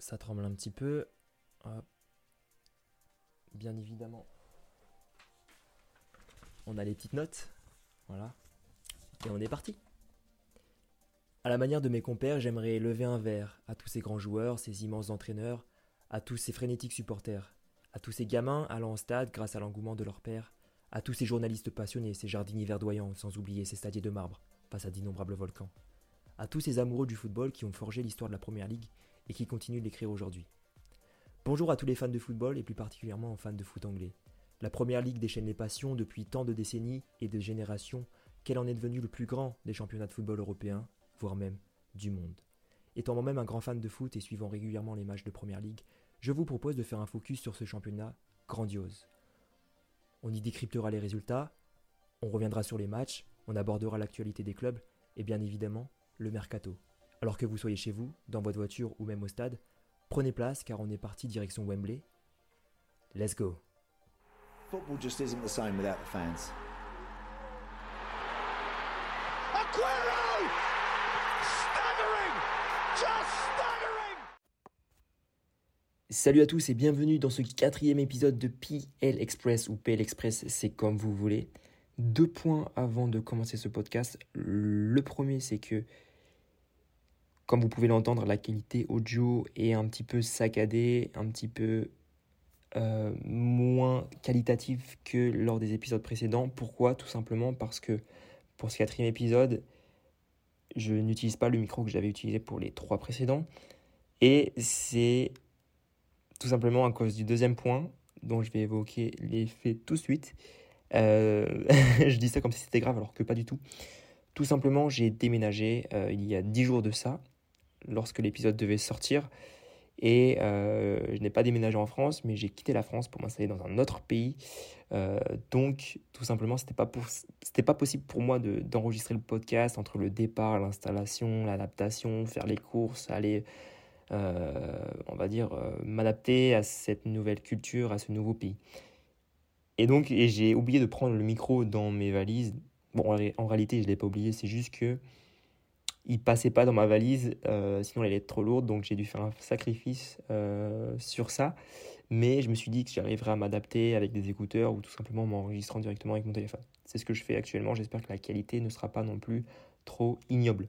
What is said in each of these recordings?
ça tremble un petit peu. Bien évidemment, on a les petites notes. Voilà. Et on est parti. À la manière de mes compères, j'aimerais lever un verre à tous ces grands joueurs, ces immenses entraîneurs, à tous ces frénétiques supporters, à tous ces gamins allant au stade grâce à l'engouement de leur père, à tous ces journalistes passionnés, ces jardiniers verdoyants, sans oublier ces stadiers de marbre face à d'innombrables volcans, à tous ces amoureux du football qui ont forgé l'histoire de la Première Ligue et qui continuent de l'écrire aujourd'hui. Bonjour à tous les fans de football et plus particulièrement aux fans de foot anglais. La Première Ligue déchaîne les passions depuis tant de décennies et de générations qu'elle en est devenue le plus grand des championnats de football européens voire même du monde. Étant moi-même un grand fan de foot et suivant régulièrement les matchs de Première Ligue, je vous propose de faire un focus sur ce championnat grandiose. On y décryptera les résultats, on reviendra sur les matchs, on abordera l'actualité des clubs et bien évidemment le mercato. Alors que vous soyez chez vous, dans votre voiture ou même au stade, prenez place car on est parti direction Wembley. Let's go. Football just isn't the same without the fans. Salut à tous et bienvenue dans ce quatrième épisode de PL Express ou PL Express, c'est comme vous voulez. Deux points avant de commencer ce podcast. Le premier, c'est que, comme vous pouvez l'entendre, la qualité audio est un petit peu saccadée, un petit peu euh, moins qualitative que lors des épisodes précédents. Pourquoi? Tout simplement parce que pour ce quatrième épisode, je n'utilise pas le micro que j'avais utilisé pour les trois précédents. Et c'est tout simplement à cause du deuxième point, dont je vais évoquer les faits tout de suite. Euh, je dis ça comme si c'était grave, alors que pas du tout. Tout simplement, j'ai déménagé euh, il y a 10 jours de ça, lorsque l'épisode devait sortir. Et euh, je n'ai pas déménagé en France, mais j'ai quitté la France pour m'installer dans un autre pays. donc, tout simplement, ce n'était pas, pas possible pour moi d'enregistrer le podcast entre le départ, l'installation, l'adaptation, faire les courses, aller euh, on va dire, euh, m'adapter à cette nouvelle culture, à ce nouveau pays. Et donc, j'ai oublié de prendre le micro dans mes valises. Bon, en, réalité, je ne l'ai pas oublié, c'est juste que il passait pas dans ma valise, euh, sinon elle allait trop lourde, donc j'ai dû faire un sacrifice sur ça. Mais je me suis dit que j'arriverais à m'adapter avec des écouteurs ou tout simplement m'enregistrant directement avec mon téléphone. C'est ce que je fais actuellement, j'espère que la qualité ne sera pas non plus trop ignoble.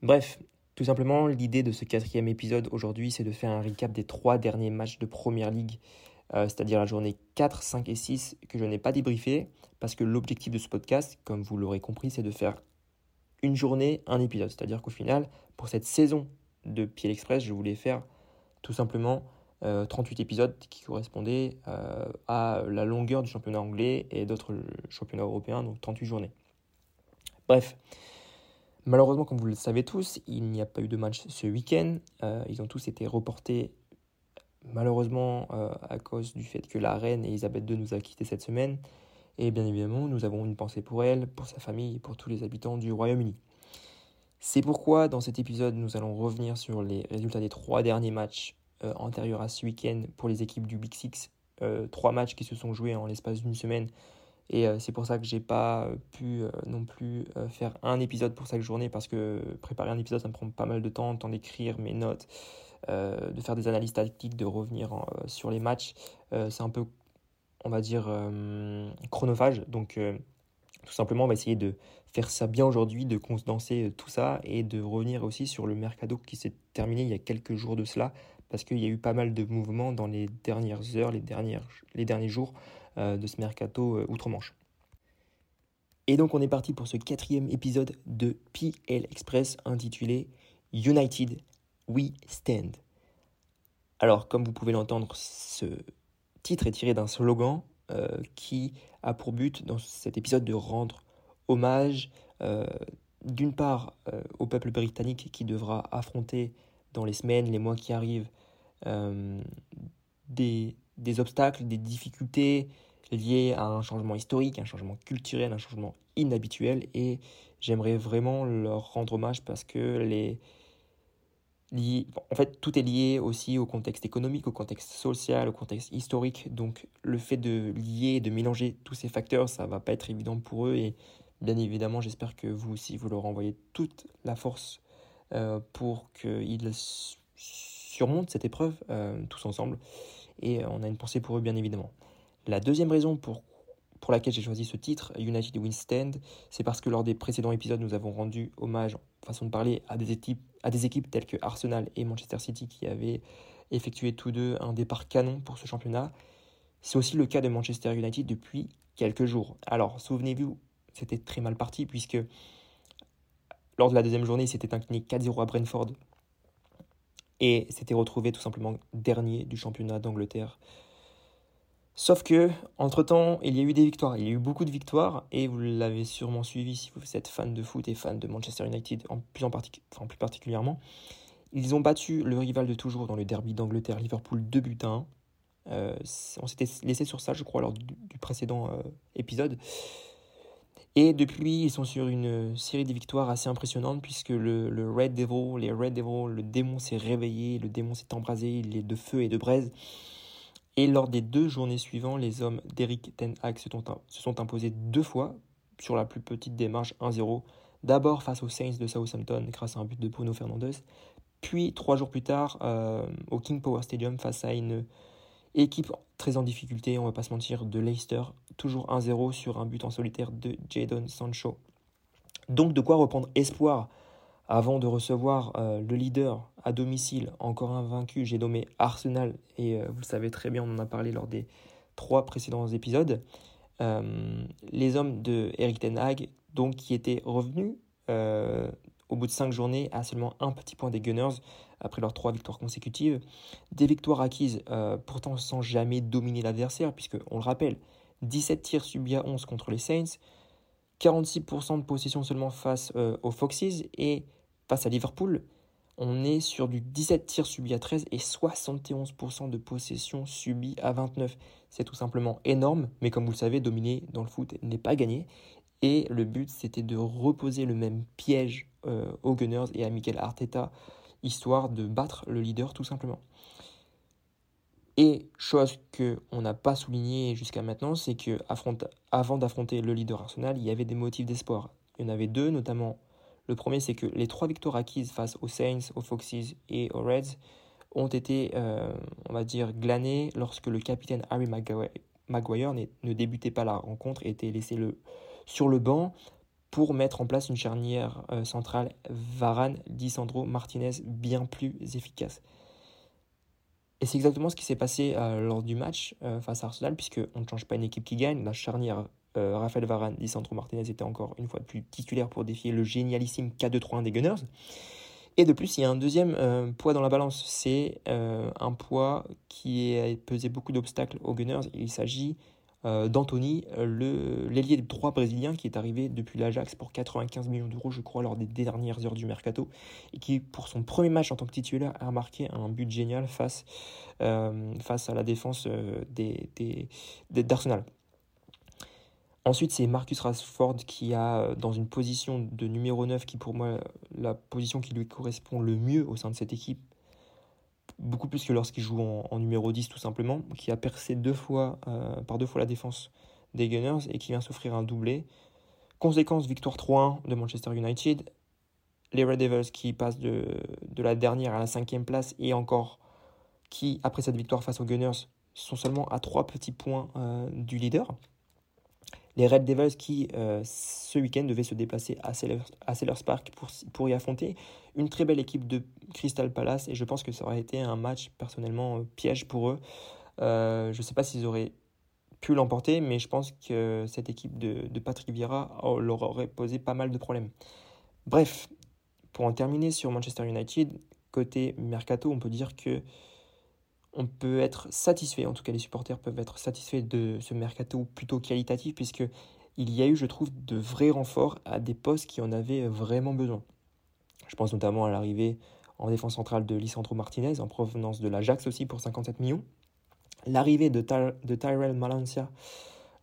Bref, tout simplement, l'idée de ce quatrième épisode aujourd'hui, c'est de faire un recap des trois derniers matchs de Première Ligue, euh, c'est-à-dire la journée 4, 5 et 6, que je n'ai pas débriefé, parce que l'objectif de ce podcast, comme vous l'aurez compris, c'est de faire une journée, un épisode. C'est-à-dire qu'au final, pour cette saison de Piel Express, je voulais faire tout simplement 38 euh, épisodes qui correspondaient euh, à la longueur du championnat anglais et d'autres championnats européens, donc 38 journées. Bref, Malheureusement, comme vous le savez tous, il n'y a pas eu de match ce week-end. Euh, ils ont tous été reportés, malheureusement, euh, à cause du fait que la reine Elisabeth II nous a quittés cette semaine. Et bien évidemment, nous avons une pensée pour elle, pour sa famille et pour tous les habitants du Royaume-Uni. C'est pourquoi, dans cet épisode, nous allons revenir sur les résultats des trois derniers matchs euh, antérieurs à ce week-end pour les équipes du Big Six. trois matchs qui se sont joués en l'espace d'une semaine et euh, c'est pour ça que j'ai pas euh, pu euh, non plus faire un épisode pour chaque journée parce que préparer un épisode ça me prend pas mal de temps, temps d'écrire mes notes, de faire des analyses tactiques, de revenir sur les matchs. c'est un peu, on va dire, chronophage. Donc tout simplement on va essayer de faire ça bien aujourd'hui, de condenser tout ça et de revenir aussi sur le mercado qui s'est terminé il y a quelques jours de cela parce qu'il y a eu pas mal de mouvements dans les dernières heures, les, dernières, les derniers jours. Euh, de ce mercato euh, outre-Manche. Et donc on est parti pour ce quatrième épisode de PL Express intitulé United We Stand. Alors comme vous pouvez l'entendre, ce titre est tiré d'un slogan euh, qui a pour but dans cet épisode de rendre hommage d'une part au peuple britannique qui devra affronter dans les semaines, les mois qui arrivent des obstacles, des difficultés liées à un changement historique, un changement culturel, un changement inhabituel. Et j'aimerais vraiment leur rendre hommage parce que les, en fait, tout est lié aussi au contexte économique, au contexte social, au contexte historique. Donc, le fait de lier, de mélanger tous ces facteurs, ça va pas être évident pour eux. Et bien évidemment, j'espère que vous aussi, vous leur envoyez toute la force euh, pour qu'ils surmontent cette épreuve tous ensemble. Et on a une pensée pour eux, bien évidemment. La deuxième raison pour, pour laquelle j'ai choisi ce titre, United Stand, c'est parce que lors des précédents épisodes, nous avons rendu hommage, façon de parler, à des équipes, à des équipes telles que Arsenal et Manchester City qui avaient effectué tous deux un départ canon pour ce championnat. C'est aussi le cas de Manchester United depuis quelques jours. Alors, souvenez-vous, c'était très mal parti puisque lors de la deuxième journée, s'était incliné 4-0 à Brentford et s'était retrouvé tout simplement dernier du championnat d'Angleterre. Sauf que, entre-temps, il y a eu des victoires. Il y a eu beaucoup de victoires, et vous l'avez sûrement suivi si vous êtes fan de foot et fan de Manchester United, en plus, en enfin, plus particulièrement. Ils ont battu le rival de toujours dans le derby d'Angleterre, Liverpool 2 buts à 1. Euh, on s'était laissé sur ça, je crois, lors du, précédent euh, épisode. Et depuis, ils sont sur une série de victoires assez impressionnantes puisque le, Red Devil, les Red Devil, le démon s'est réveillé, le démon s'est embrasé, il est de feu et de braise. Et lors des deux journées suivantes, les hommes d'Eric Ten Hag se, sont imposés deux fois sur la plus petite démarche 1-0. D'abord face aux Saints de Southampton grâce à un but de Bruno Fernandes, puis trois jours plus tard euh, au King Power Stadium face à une équipe très en difficulté, on va pas se mentir, de Leicester, toujours 1-0 sur un but en solitaire de Jadon Sancho. Donc de quoi reprendre espoir avant de recevoir euh, le leader à domicile, encore invaincu, j'ai nommé Arsenal, et euh, vous le savez très bien, on en a parlé lors des trois précédents épisodes. Euh, les hommes de Eric Ten Hag, donc qui étaient revenus au bout de cinq journées à seulement un petit point des Gunners après leurs trois victoires consécutives. Des victoires acquises pourtant sans jamais dominer l'adversaire, puisque on le rappelle, 17 tirs subis à 11 contre les Saints, 46% de possession seulement face aux Foxes et face à Liverpool, on est sur du 17 tirs subis à 13 et 71% de possession subie à 29. C'est tout simplement énorme, mais comme vous le savez, dominer dans le foot n'est pas gagné. Et le but, c'était de reposer le même piège euh, aux Gunners et à Mikel Arteta, histoire de battre le leader tout simplement. Et chose qu'on n'a pas souligné jusqu'à maintenant, c'est que avant d'affronter le leader Arsenal, il y avait des motifs d'espoir. Il y en avait deux, notamment le premier, c'est que les trois victoires acquises face aux Saints, aux Foxes et aux Reds ont été, euh, on va dire, glanées lorsque le capitaine Harry Maguire, ne débutait pas la rencontre et était laissé sur le banc pour mettre en place une charnière euh, centrale Varane, Lisandro Martinez bien plus efficace. Et c'est exactement ce qui s'est passé euh, lors du match face à Arsenal, puisqu'on ne change pas une équipe qui gagne. La charnière euh, Raphaël Varane, Lisandro Martinez était encore une fois plus titulaire pour défier le génialissime K2-3-1 des Gunners. Et de plus, il y a un deuxième euh, poids dans la balance. C'est euh, un poids qui a pesé beaucoup d'obstacles aux Gunners. Il s'agit d'Anthony, l'ailier droit brésilien qui est arrivé depuis l'Ajax pour 95 millions d'euros, je crois, lors des dernières heures du mercato. Et qui, pour son premier match en tant que titulaire, a marqué un but génial face, face à la défense d'Arsenal. Des, Ensuite, c'est Marcus Rashford qui a euh, dans une position de numéro 9 qui pour moi la position qui lui correspond le mieux au sein de cette équipe, beaucoup plus que lorsqu'il joue en, numéro 10 tout simplement, qui a percé deux fois, euh, par deux fois la défense des Gunners et qui vient s'offrir un doublé. Conséquence, victoire 3-1 de Manchester United. Les Red Devils qui passent de, de la dernière à la cinquième place et encore qui, après cette victoire face aux Gunners, sont seulement à trois petits points euh, du leader les Red Devils qui, euh, ce week-end, devaient se déplacer à Sellers, Park pour, pour y affronter une très belle équipe de Crystal Palace. Et je pense que ça aurait été un match personnellement euh, piège pour eux. Euh, je ne sais pas s'ils auraient pu l'emporter, mais je pense que cette équipe de, de Patrick Vieira oh, leur aurait posé pas mal de problèmes. Bref, pour en terminer sur Manchester United, côté mercato, on peut dire que on peut être satisfait, en tout cas les supporters peuvent être satisfaits de ce mercato plutôt qualitatif, puisque il y a eu, je trouve, de vrais renforts à des postes qui en avaient vraiment besoin. Je pense notamment à l'arrivée en défense centrale de Lisandro Martinez, en provenance de l'Ajax aussi pour 57 millions. L'arrivée de, de, Tyrell Malancia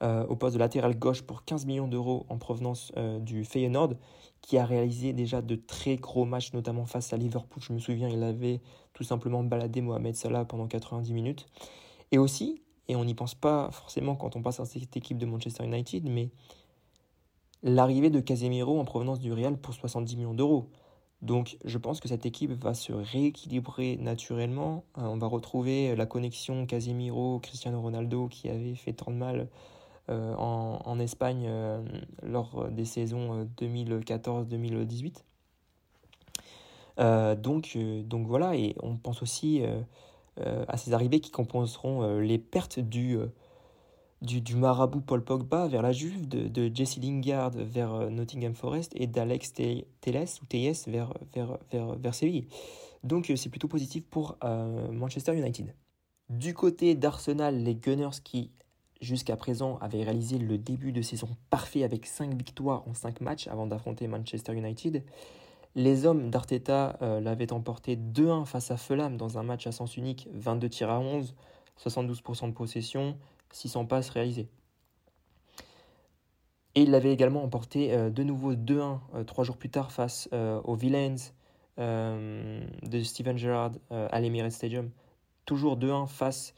euh, au poste de latéral gauche pour 15 millions d'euros en provenance euh, du Feyenoord, qui a réalisé déjà de très gros matchs, notamment face à Liverpool. Je me souviens, il avait tout simplement baladé Mohamed Salah pendant 90 minutes. Et aussi, et on n'y pense pas forcément quand on passe à cette équipe de Manchester United, mais l'arrivée de Casemiro en provenance du Real pour 70 millions d'euros. Donc je pense que cette équipe va se rééquilibrer naturellement. Euh, on va retrouver la connexion Casemiro-Cristiano Ronaldo qui avait fait tant de mal euh, en, Espagne euh, lors des saisons 2014-2018. donc, donc voilà, et on pense aussi à ces arrivées qui compenseront les pertes du du, marabout Paul Pogba vers la Juve, de, Jesse Lingard vers euh, Nottingham Forest et d'Alex Teles ou Teyes vers, vers, vers, vers Séville. Donc euh, c'est plutôt positif pour euh, Manchester United. Du côté d'Arsenal, les Gunners qui jusqu'à présent avaient réalisé le début de saison parfait avec 5 victoires en 5 matchs avant d'affronter Manchester United. Les hommes d'Arteta l'avaient emporté 2-1 face à Fulham dans un match à sens unique, 22 tirs à 11, 72% de possession, 600 passes réalisées. Et il l'avait également emporté euh, de nouveau 2-1 euh, trois jours plus tard face euh, aux Villains de Steven Gerrard à l'Emirates Stadium. Toujours 2-1 face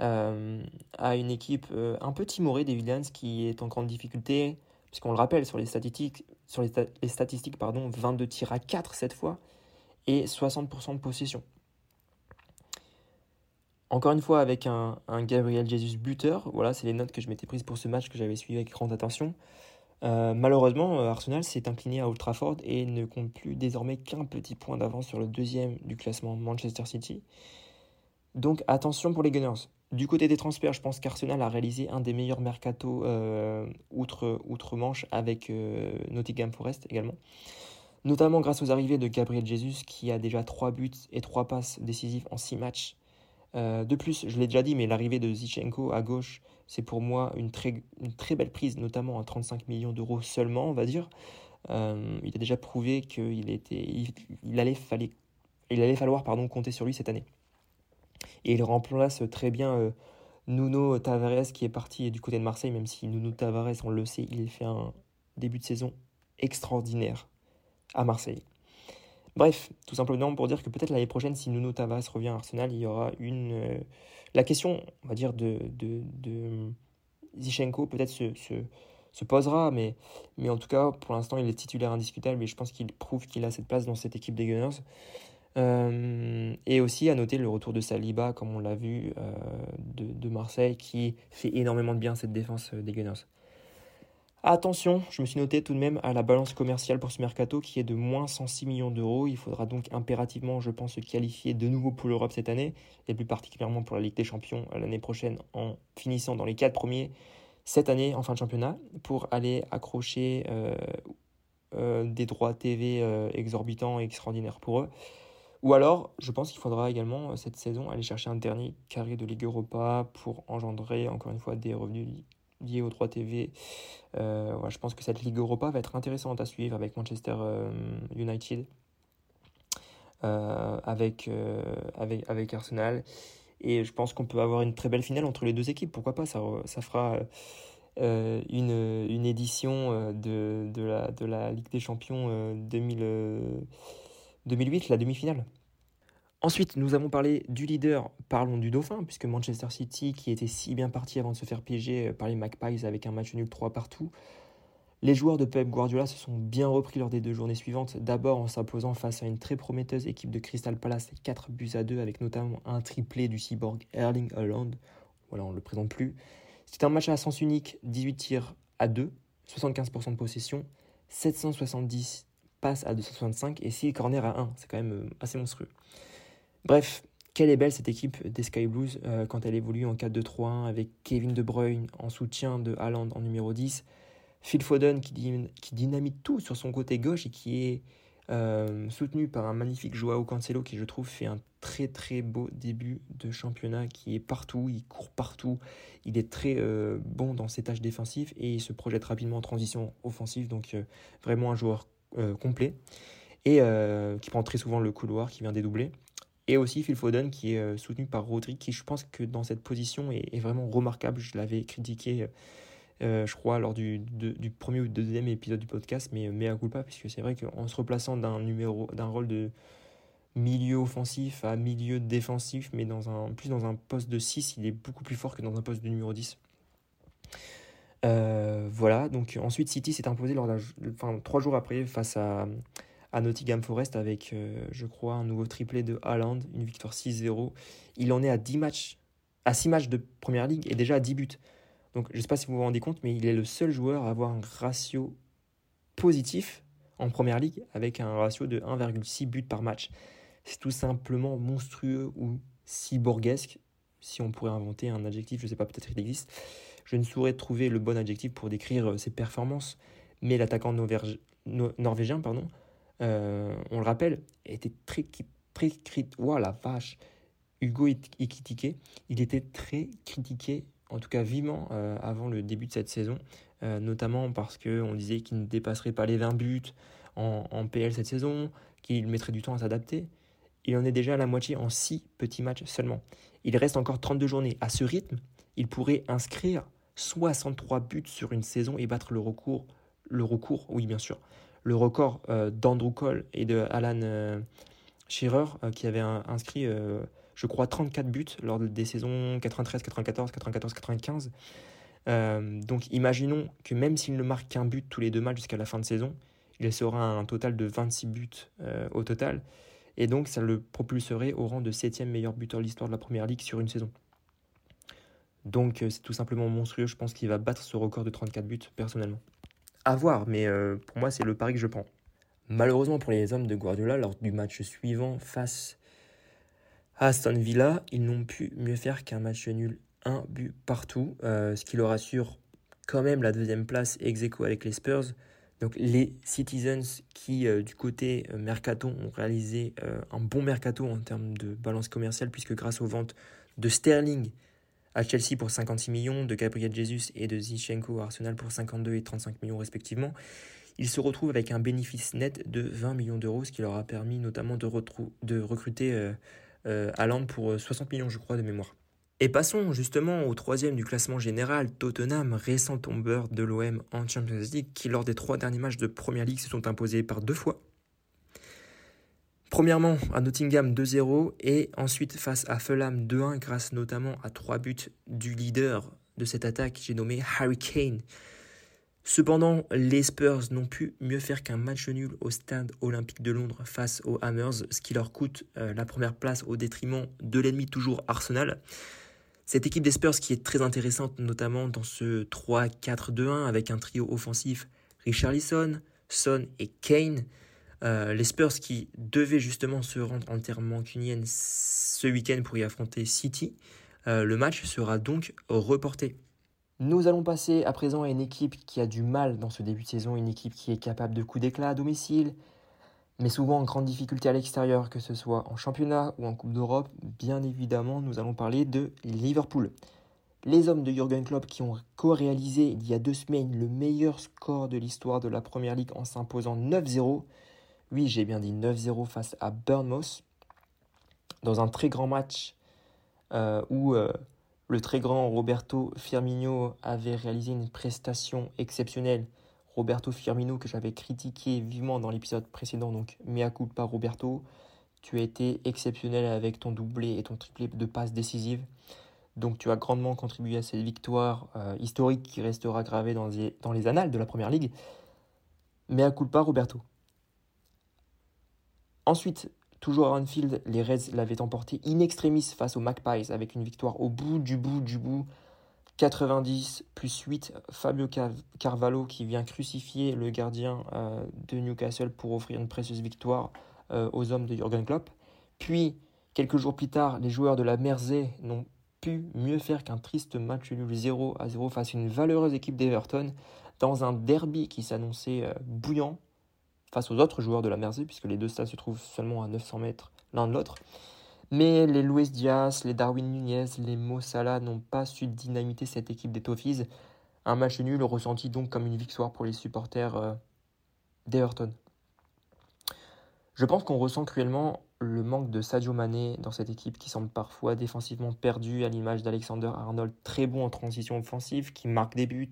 à une équipe un peu timorée des Villains qui est en grande difficulté, puisqu'on le rappelle sur les statistiques, sur les, statistiques pardon, 22 tirs à 4 cette fois et 60% de possession. Encore une fois, avec un, Gabriel Jesus buteur, voilà, c'est les notes que je m'étais prises pour ce match que j'avais suivi avec grande attention. Euh, malheureusement, euh, Arsenal s'est incliné à Old Trafford et ne compte plus désormais qu'un petit point d'avance sur le deuxième du classement Manchester City. Donc attention pour les Gunners. Du côté des transferts, je pense qu'Arsenal a réalisé un des meilleurs mercato euh, outre, outre Manche avec Nottingham Forest également. Notamment grâce aux arrivées de Gabriel Jesus qui a déjà 3 buts et 3 passes décisives en 6 matchs euh, de plus, je l'ai déjà dit, mais l'arrivée de Zichenko à gauche, c'est pour moi une très, belle prise, notamment à 35 millions d'euros seulement, on va dire. Euh, il a déjà prouvé qu'il il, allait, falloir compter sur lui cette année. Et il remplace très bien euh, Nuno Tavares qui est parti du côté de Marseille, même si Nuno Tavares, on le sait, il fait un début de saison extraordinaire à Marseille. Bref, tout simplement pour dire que peut-être l'année prochaine, si Nuno Tavares revient à Arsenal, il y aura une. Euh, la question, on va dire, de, de, de Zichenko peut-être se, se, se, posera, mais, mais en tout cas, pour l'instant, il est titulaire indiscutable et je pense qu'il prouve qu'il a cette place dans cette équipe des Gunners. Euh, et aussi à noter le retour de Saliba, comme on l'a vu, euh, de, Marseille, qui fait énormément de bien cette défense des Gunners. Attention, je me suis noté tout de même à la balance commerciale pour ce mercato qui est de moins 106 millions d'euros. Il faudra donc impérativement, je pense, se qualifier de nouveau pour l'Europe cette année, et plus particulièrement pour la Ligue des Champions l'année prochaine en finissant dans les quatre premiers cette année en fin de championnat pour aller accrocher euh, euh, des droits TV euh, exorbitants et extraordinaires pour eux. Ou alors, je pense qu'il faudra également cette saison aller chercher un dernier carré de Ligue Europa pour engendrer encore une fois des revenus lié aux 3 TV. Euh, je pense que cette Ligue Europa va être intéressante à suivre avec Manchester euh, United, euh, avec, avec, avec Arsenal. Et je pense qu'on peut avoir une très belle finale entre les deux équipes. Pourquoi pas? Ça, ça fera une, une édition de, de, la, de la Ligue des Champions 2000, 2008, la demi-finale. Ensuite, nous avons parlé du leader, parlons du dauphin, puisque Manchester City, qui était si bien parti avant de se faire piéger par les Magpies avec un match nul 3 partout, les joueurs de Pep Guardiola se sont bien repris lors des deux journées suivantes, d'abord en s'imposant face à une très prometteuse équipe de Crystal Palace, 4 buts à 2, avec notamment un triplé du cyborg Erling Haaland. Voilà, on ne le présente plus. C'était un match à sens unique, 18 tirs à 2, 75% de possession, 770 passes à 265 et 6 corners à 1. C'est quand même euh, assez monstrueux. Bref, quelle est belle cette équipe des Sky Blues euh, quand elle évolue en 4-2-3-1 avec Kevin De Bruyne en soutien de Haaland en numéro 10, Phil Foden qui, dynamite tout sur son côté gauche et qui est euh, soutenu par un magnifique Joao Cancelo qui je trouve fait un très très beau début de championnat qui est partout, il court partout, il est très bon dans ses tâches défensives et il se projette rapidement en transition offensive donc vraiment un joueur complet et qui prend très souvent le couloir, qui vient dédoubler. Et aussi Phil Foden qui est euh, soutenu par Rodri, qui je pense que dans cette position est, vraiment remarquable. Je l'avais critiqué, euh, je crois, lors du, du, premier ou deuxième épisode du podcast, mais mea culpa, puisque c'est vrai qu'en se replaçant d'un numéro, d'un rôle de milieu offensif à milieu défensif, mais dans un, plus dans un poste de 6, il est beaucoup plus fort que dans un poste de numéro 10. Euh, voilà, donc ensuite City s'est imposé lors enfin, trois jours après face à, Nottingham Forest avec, je crois, un nouveau triplé de Haaland, une victoire 6-0. Il en est à 10 matchs, à 6 matchs de Première Ligue et déjà à 10 buts. Donc je ne sais pas si vous vous rendez compte, mais il est le seul joueur à avoir un ratio positif en Première Ligue avec un ratio de 1,6 buts par match. C'est tout simplement monstrueux ou cyborgesque, si on pourrait inventer un adjectif, je ne sais pas, peut-être il existe. Je ne saurais trouver le bon adjectif pour décrire euh, ses performances, mais l'attaquant norvégien, pardon, euh, on le rappelle, était très, très critiqué. Wow, la vache Hugo Ekitike, il était très critiqué, en tout cas vivement, euh, avant le début de cette saison, notamment parce qu'on disait qu'il ne dépasserait pas les 20 buts en, en PL cette saison, qu'il mettrait du temps à s'adapter. Il en est déjà à la moitié en 6 petits matchs seulement. Il reste encore 32 journées. À ce rythme, il pourrait inscrire 63 buts sur une saison et battre le recours, le recours, oui bien sûr, le record euh, d'Andrew Cole et de Alan euh, Shearer euh, qui avait inscrit, je crois, 34 buts lors des saisons 93, 94, 94, 95. donc imaginons que même s'il ne marque qu'un but tous les deux matchs jusqu'à la fin de saison, il sera un total de 26 buts au total. Et donc, ça le propulserait au rang de septième meilleur buteur de l'histoire de la Première Ligue sur une saison. Donc, euh, c'est tout simplement monstrueux. Je pense qu'il va battre ce record de 34 buts, personnellement. À voir, mais euh, pour moi, c'est le pari que je prends. Malheureusement pour les hommes de Guardiola, lors du match suivant face à Aston Villa, ils n'ont pu mieux faire qu'un match nul, un but partout, euh, ce qui leur assure quand même la deuxième place ex aequo avec les Spurs. Donc les Citizens qui, du côté euh, mercato, ont réalisé un bon mercato en termes de balance commerciale, puisque grâce aux ventes de Sterling à Chelsea pour 56 millions, de Gabriel Jesus et de Zinchenko à Arsenal pour 52 et 35 millions respectivement, ils se retrouvent avec un bénéfice net de 20 millions d'euros, ce qui leur a permis notamment de, recruter Haaland pour 60 millions, je crois, de mémoire. Et passons justement au troisième du classement général, Tottenham, récent tombeur de l'OM en Champions League, qui lors des trois derniers matchs de Première League se sont imposés par deux fois. Premièrement à Nottingham 2-0 et ensuite face à Fulham 2-1 grâce notamment à trois buts du leader de cette attaque, j'ai nommé Harry Kane. Cependant, les Spurs n'ont pu mieux faire qu'un match nul au stade olympique de Londres face aux Hammers, ce qui leur coûte euh, la première place au détriment de l'ennemi toujours Arsenal. Cette équipe des Spurs qui est très intéressante, notamment dans ce 3-4-2-1 avec un trio offensif Richarlison, Son et Kane. Euh, les Spurs qui devaient justement se rendre en terre mancunienne ce week-end pour y affronter City. Euh, le match sera donc reporté. Nous allons passer à présent à une équipe qui a du mal dans ce début de saison, une équipe qui est capable de coups d'éclat à domicile, mais souvent en grande difficulté à l'extérieur, que ce soit en championnat ou en Coupe d'Europe, bien évidemment, nous allons parler de Liverpool. Les hommes de Jürgen Klopp qui ont co-réalisé il y a deux semaines le meilleur score de l'histoire de la Première Ligue en s'imposant 9-0. Oui, j'ai bien dit 9-0 face à Bournemouth, dans un très grand match euh, où euh, le très grand Roberto Firmino avait réalisé une prestation exceptionnelle Roberto Firmino que j'avais critiqué vivement dans l'épisode précédent, donc mea culpa Roberto. Tu as été exceptionnel avec ton doublé et ton triplé de passes décisives. Donc tu as grandement contribué à cette victoire euh, historique qui restera gravée dans les, dans les annales de la Première Ligue. Mea culpa Roberto. Ensuite, toujours à Anfield, les Reds l'avaient emporté in extremis face aux Magpies avec une victoire au bout du bout du bout 90 plus 8, Fabio Carvalho qui vient crucifier le gardien euh, de Newcastle pour offrir une précieuse victoire euh, aux hommes de Jurgen Klopp. Puis, quelques jours plus tard, les joueurs de la Mersey n'ont pu mieux faire qu'un triste match nul 0 à 0 face à une valeureuse équipe d'Everton dans un derby qui s'annonçait euh, bouillant face aux autres joueurs de la Mersey, puisque les deux stades se trouvent seulement à 900 mètres l'un de l'autre. Mais les Luis Diaz, les Darwin Nunez, les Mo Salah n'ont pas su dynamiter cette équipe des Toffees. Un match nul ressenti donc comme une victoire pour les supporters euh, d'Everton. Je pense qu'on ressent cruellement le manque de Sadio Mané dans cette équipe qui semble parfois défensivement perdue à l'image d'Alexander Arnold, très bon en transition offensive, qui marque des buts,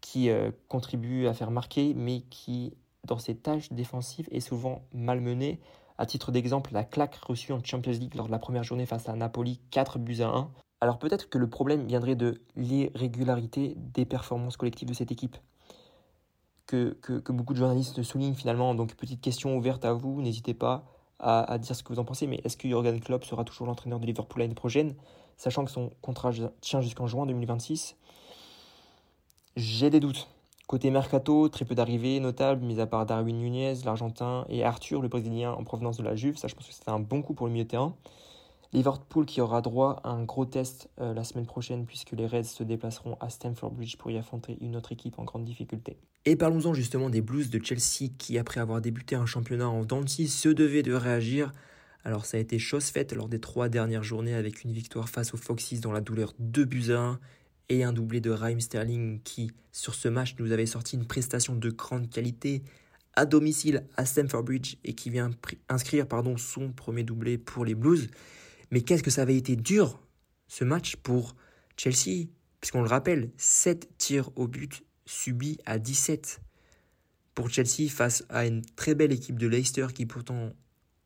qui euh, contribue à faire marquer, mais qui, dans ses tâches défensives, est souvent malmené à titre d'exemple, la claque reçue en Champions League lors de la première journée face à Napoli, 4 buts à 1. Alors peut-être que le problème viendrait de l'irrégularité des performances collectives de cette équipe. que, beaucoup de journalistes soulignent finalement. Donc, petite question ouverte à vous, n'hésitez pas à, à, dire ce que vous en pensez. Mais est-ce que Jurgen Klopp sera toujours l'entraîneur de Liverpool l'année prochaine, sachant que son contrat tient jusqu'en juin 2026 J'ai des doutes. Côté mercato, très peu d'arrivées notables, mis à part Darwin Nunez, l'Argentin, et Arthur, le Brésilien en provenance de la Juve. Ça, je pense que c'était un bon coup pour le milieu de terrain. Liverpool qui aura droit à un gros test euh, la semaine prochaine puisque les Reds se déplaceront à Stamford Bridge pour y affronter une autre équipe en grande difficulté. Et parlons-en justement des Blues de Chelsea qui, après avoir débuté un championnat en Dancy, se devaient de réagir. Alors ça a été chose faite lors des trois dernières journées avec une victoire face aux Foxes dans la douleur 2 buts à 1 et un doublé de Raheem Sterling qui, sur ce match, nous avait sorti une prestation de grande qualité à domicile à Stamford Bridge et qui vient inscrire pardon, son premier doublé pour les Blues. Mais qu'est-ce que ça avait été dur, ce match, pour Chelsea Puisqu'on le rappelle, 7 tirs au but subis à 17 pour Chelsea face à une très belle équipe de Leicester qui pourtant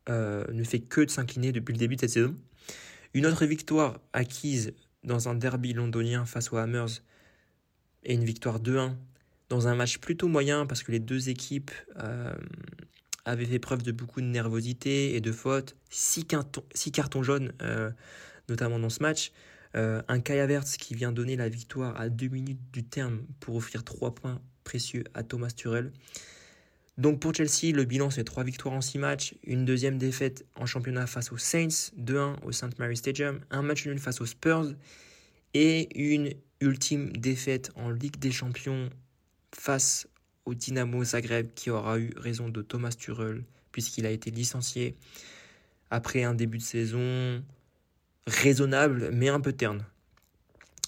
euh, ne fait que de s'incliner depuis le début de cette saison. Une autre victoire acquise dans un derby londonien face aux Hammers et une victoire 2-1 dans un match plutôt moyen parce que les deux équipes euh, avait fait preuve de beaucoup de nervosité et de fautes. Six cartons, six cartons jaunes, euh, notamment dans ce match. Euh, un Kai Havertz qui vient donner la victoire à deux minutes du terme pour offrir trois points précieux à Thomas Turel. Donc pour Chelsea, le bilan c'est trois victoires en six matchs, une deuxième défaite en championnat face aux Saints, 2-1 au St. Mary Stadium, un match nul face aux Spurs et une ultime défaite en Ligue des Champions face au Dynamo Zagreb qui aura eu raison de Thomas Tuchel puisqu'il a été licencié après un début de saison raisonnable mais un peu terne.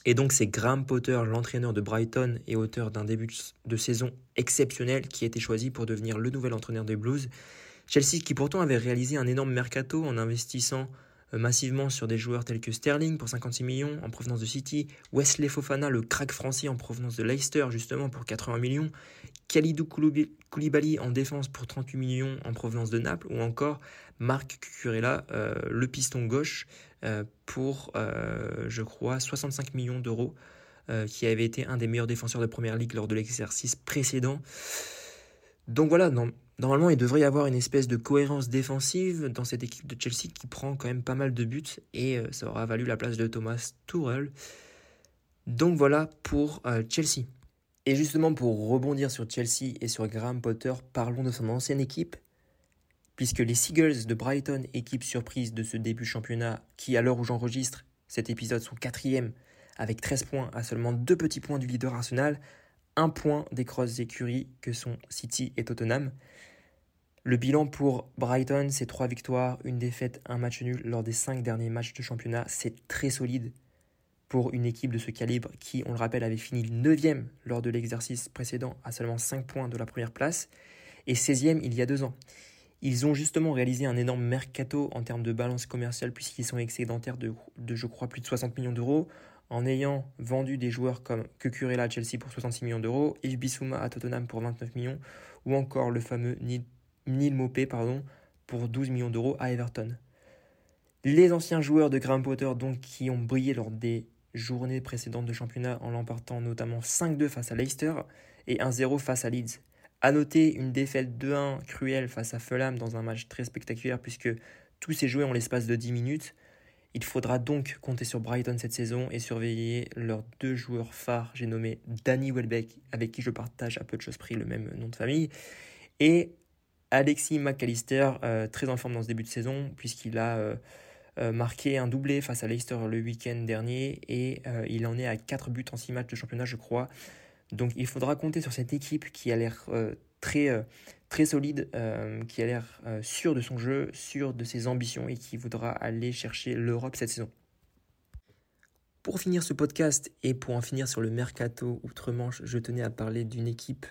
Et donc c'est Graham Potter, l'entraîneur de Brighton et auteur d'un début de saison exceptionnel qui a été choisi pour devenir le nouvel entraîneur des Blues. Chelsea qui pourtant avait réalisé un énorme mercato en investissant euh, massivement sur des joueurs tels que Sterling pour 56 millions en provenance de City, Wesley Fofana, le crack français en provenance de Leicester justement pour 80 millions, Khalidou Koulibaly en défense pour 38 millions en provenance de Naples, ou encore Marc Cucurella, euh, le piston gauche, euh, pour, je crois, 65 millions d'euros, qui avait été un des meilleurs défenseurs de Première Ligue lors de l'exercice précédent. Donc voilà, Normalement, il devrait y avoir une espèce de cohérence défensive dans cette équipe de Chelsea qui prend quand même pas mal de buts et euh, ça aura valu la place de Thomas Tuchel. Donc voilà pour euh, Chelsea. Et justement, pour rebondir sur Chelsea et sur Graham Potter, parlons de son ancienne équipe, puisque les Seagulls de Brighton, équipe surprise de ce début championnat, qui à l'heure où j'enregistre cet épisode sont quatrième avec 13 points à seulement deux petits points du leader Arsenal, un point des grosses écuries que sont City et Tottenham. Le bilan pour Brighton, c'est trois victoires, une défaite, un match nul lors des cinq derniers matchs de championnat. C'est très solide pour une équipe de ce calibre qui, on le rappelle, avait fini 9e lors de l'exercice précédent à seulement 5 points de la première place et 16e il y a deux ans. Ils ont justement réalisé un énorme mercato en termes de balance commerciale puisqu'ils sont excédentaires de, je crois, plus de 60 millions d'euros en ayant vendu des joueurs comme Kukurela à Chelsea pour 66 millions d'euros, Yves Bissouma à Tottenham pour 29 millions, ou encore le fameux Neil Mopé pour 12 millions d'euros à Everton. Les anciens joueurs de Graham Potter donc qui ont brillé lors des journées précédentes de championnat en l'emportant notamment 5-2 face à Leicester et 1-0 face à Leeds. A noter une défaite 2-1 cruelle face à Fulham dans un match très spectaculaire puisque tous s'est joué en l'espace de 10 minutes. Il faudra donc compter sur Brighton cette saison et surveiller leurs deux joueurs phares. J'ai nommé Danny Welbeck, avec qui je partage à peu de choses près le même nom de famille, et Alexis McAllister, euh, très en forme dans ce début de saison, puisqu'il a euh, euh, marqué un doublé face à Leicester le week-end dernier, et il en est à 4 buts en 6 matchs de championnat, je crois. Donc il faudra compter sur cette équipe qui a l'air très très solide, euh, qui a l'air euh, sûr de son jeu, sûr de ses ambitions et qui voudra aller chercher l'Europe cette saison. Pour finir ce podcast et pour en finir sur le mercato outre-Manche, je tenais à parler d'une équipe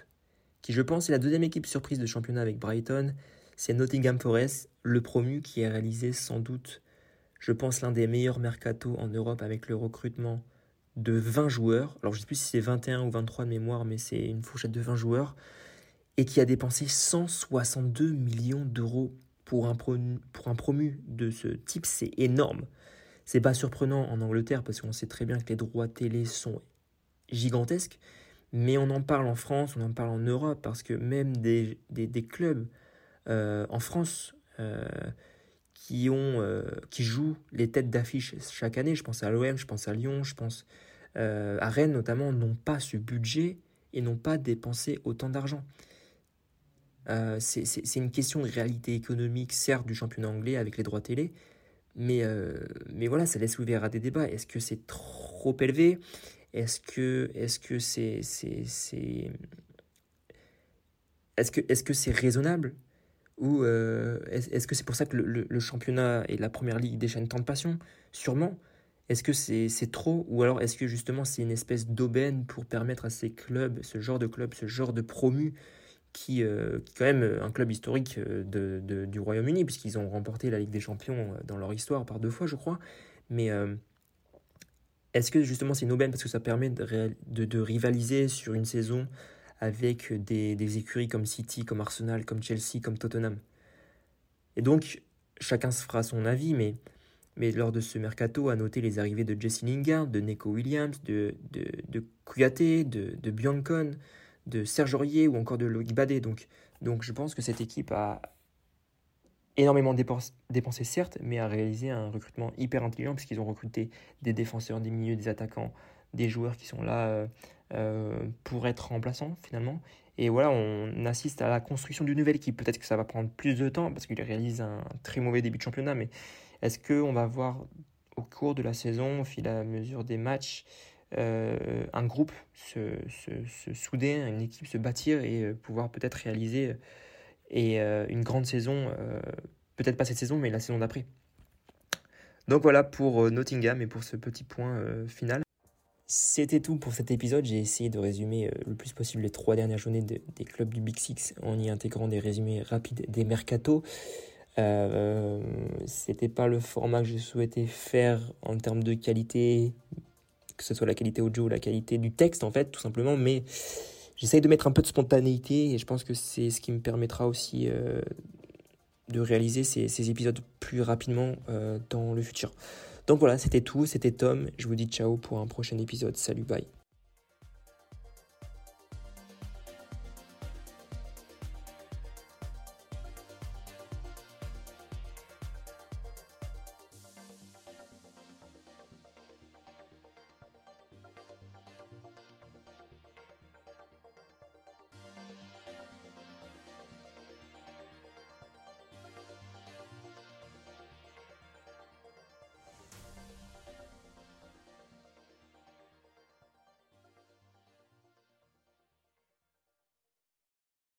qui, je pense, est la deuxième équipe surprise de championnat avec Brighton. C'est Nottingham Forest, le promu qui a réalisé sans doute, je pense, l'un des meilleurs mercato en Europe avec le recrutement de 20 joueurs. Alors je ne sais plus si c'est 21 ou 23 de mémoire, mais c'est une fourchette de 20 joueurs et qui a dépensé 162 millions d'euros pour un, promu, pour un promu de ce type, c'est énorme. C'est pas surprenant en Angleterre parce qu'on sait très bien que les droits télé sont gigantesques, Mais on en parle en France, on en parle en Europe, parce que même des, des, clubs euh, en France euh, qui, ont, euh, qui jouent les têtes d'affiche chaque année, je pense à l'OM, je pense à Lyon, je pense à Rennes notamment, n'ont pas ce budget et n'ont pas dépensé autant d'argent. c'est une question de réalité économique, certes, du championnat anglais avec les droits télé, mais, mais voilà, ça laisse ouvert à des débats. Est-ce que c'est trop élevé? Est-ce que est-ce que c'est c'est est-ce que est-ce que c'est raisonnable? Ou euh, est-ce que c'est pour ça que le, championnat et la première ligue déchaînent tant de passion Sûrement. Est-ce que c'est trop? Ou alors est-ce que justement c'est une espèce d'aubaine pour permettre à ces clubs, ce genre de club, ce genre de promu qui, euh, qui est quand même un club historique euh, de, du Royaume-Uni puisqu'ils ont remporté la Ligue des Champions dans leur histoire par deux fois je crois. Mais est-ce que justement c'est une aubaine parce que ça permet de, rivaliser sur une saison avec des, écuries comme City, comme Arsenal, comme Chelsea, comme Tottenham. Et donc, chacun se fera son avis, mais, lors de ce mercato, à noter les arrivées de Jesse Lingard, de Neko Williams, de, de, de de, de Biancon, de Serge Aurier ou encore de Loïc donc je pense que cette équipe a, énormément dépensé certes, mais a réalisé un recrutement hyper intelligent puisqu'ils ont recruté des défenseurs, des milieux, des attaquants, des joueurs qui sont là euh, euh, pour être remplaçants finalement. Et voilà, on assiste à la construction d'une nouvelle équipe. Peut-être que ça va prendre plus de temps parce qu'il réalise un très mauvais début de championnat, mais est-ce qu'on va voir au cours de la saison, au fil à mesure des matchs, euh, un groupe se, souder, une équipe se bâtir et pouvoir peut-être réaliser euh, une grande saison, euh, peut-être pas cette saison, mais la saison d'après. Donc voilà pour euh, Nottingham et pour ce petit point final. C'était tout pour cet épisode. J'ai essayé de résumer le plus possible les trois dernières journées des clubs du Big Six en y intégrant des résumés rapides des mercatos. Euh, C'était pas le format que je souhaitais faire en termes de qualité, que ce soit la qualité audio ou la qualité du texte en fait, tout simplement. Mais j'essaye de mettre un peu de spontanéité et je pense que c'est ce qui me permettra aussi euh, de réaliser ces, épisodes plus rapidement euh, dans le futur. Donc voilà, c'était tout, c'était Tom, je vous dis ciao pour un prochain épisode, salut, bye.